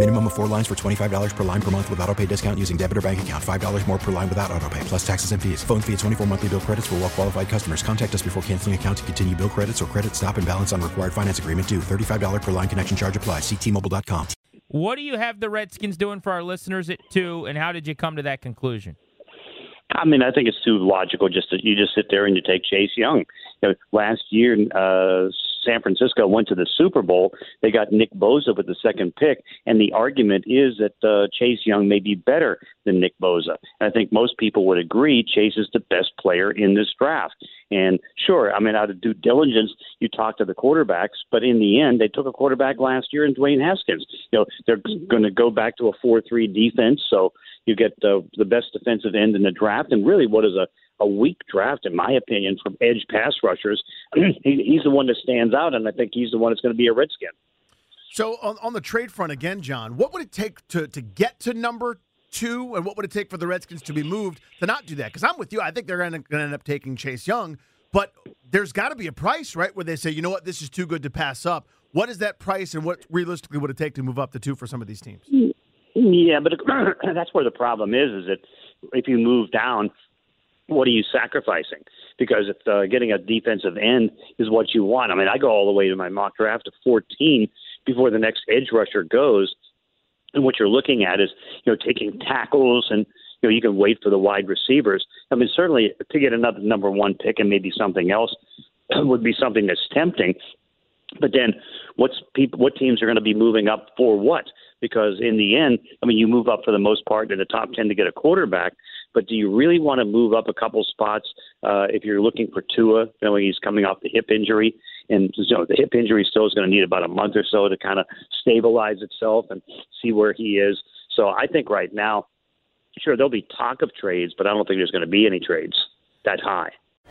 Minimum of four lines for $25 per line per month with auto pay discount using debit or bank account. $5 more per line without auto pay, plus taxes and fees. Phone fee at 24 monthly bill credits for well qualified customers. Contact us before canceling account to continue bill credits or credit stop and balance on required finance agreement due. $35 per line connection charge applies. Ctmobile.com. What do you have the Redskins doing for our listeners at two, and how did you come to that conclusion? I mean, I think it's too logical. Just to, you just sit there and you take Chase Young. You know, last year, uh, San Francisco went to the Super Bowl. They got Nick Bosa with the second pick, and the argument is that uh, Chase Young may be better than Nick Bosa. And I think most people would agree Chase is the best player in this draft. And sure, I mean, out of due diligence, you talk to the quarterbacks, but in the end, they took a quarterback last year in Dwayne Haskins. You know, they're going to go back to a four-three defense, so you get uh, the best defensive end in the draft, and really, what is a a weak draft, in my opinion, from edge pass rushers. he, he's the one that stands out, and I think he's the one that's going to be a Redskin. So on, on the trade front again, John, what would it take to to get to number two, and what would it take for the Redskins to be moved to not do that? Because I'm with you. I think they're going to end up taking Chase Young, but there's got to be a price, right, where they say, you know what, this is too good to pass up. What is that price, and what realistically would it take to move up to two for some of these teams? Yeah, but that's where the problem is. Is that if you move down, what are you sacrificing? Because if uh, getting a defensive end is what you want, I mean, I go all the way to my mock draft of 14 before the next edge rusher goes, and what you're looking at is you know taking tackles and you know you can wait for the wide receivers. I mean, certainly to get another number one pick and maybe something else would be something that's tempting. But then, what's people? What teams are going to be moving up for what? Because in the end, I mean, you move up for the most part in the top ten to get a quarterback. But do you really want to move up a couple spots uh, if you're looking for Tua, knowing he's coming off the hip injury, and you know the hip injury still is going to need about a month or so to kind of stabilize itself and see where he is. So I think right now, sure there'll be talk of trades, but I don't think there's going to be any trades that high.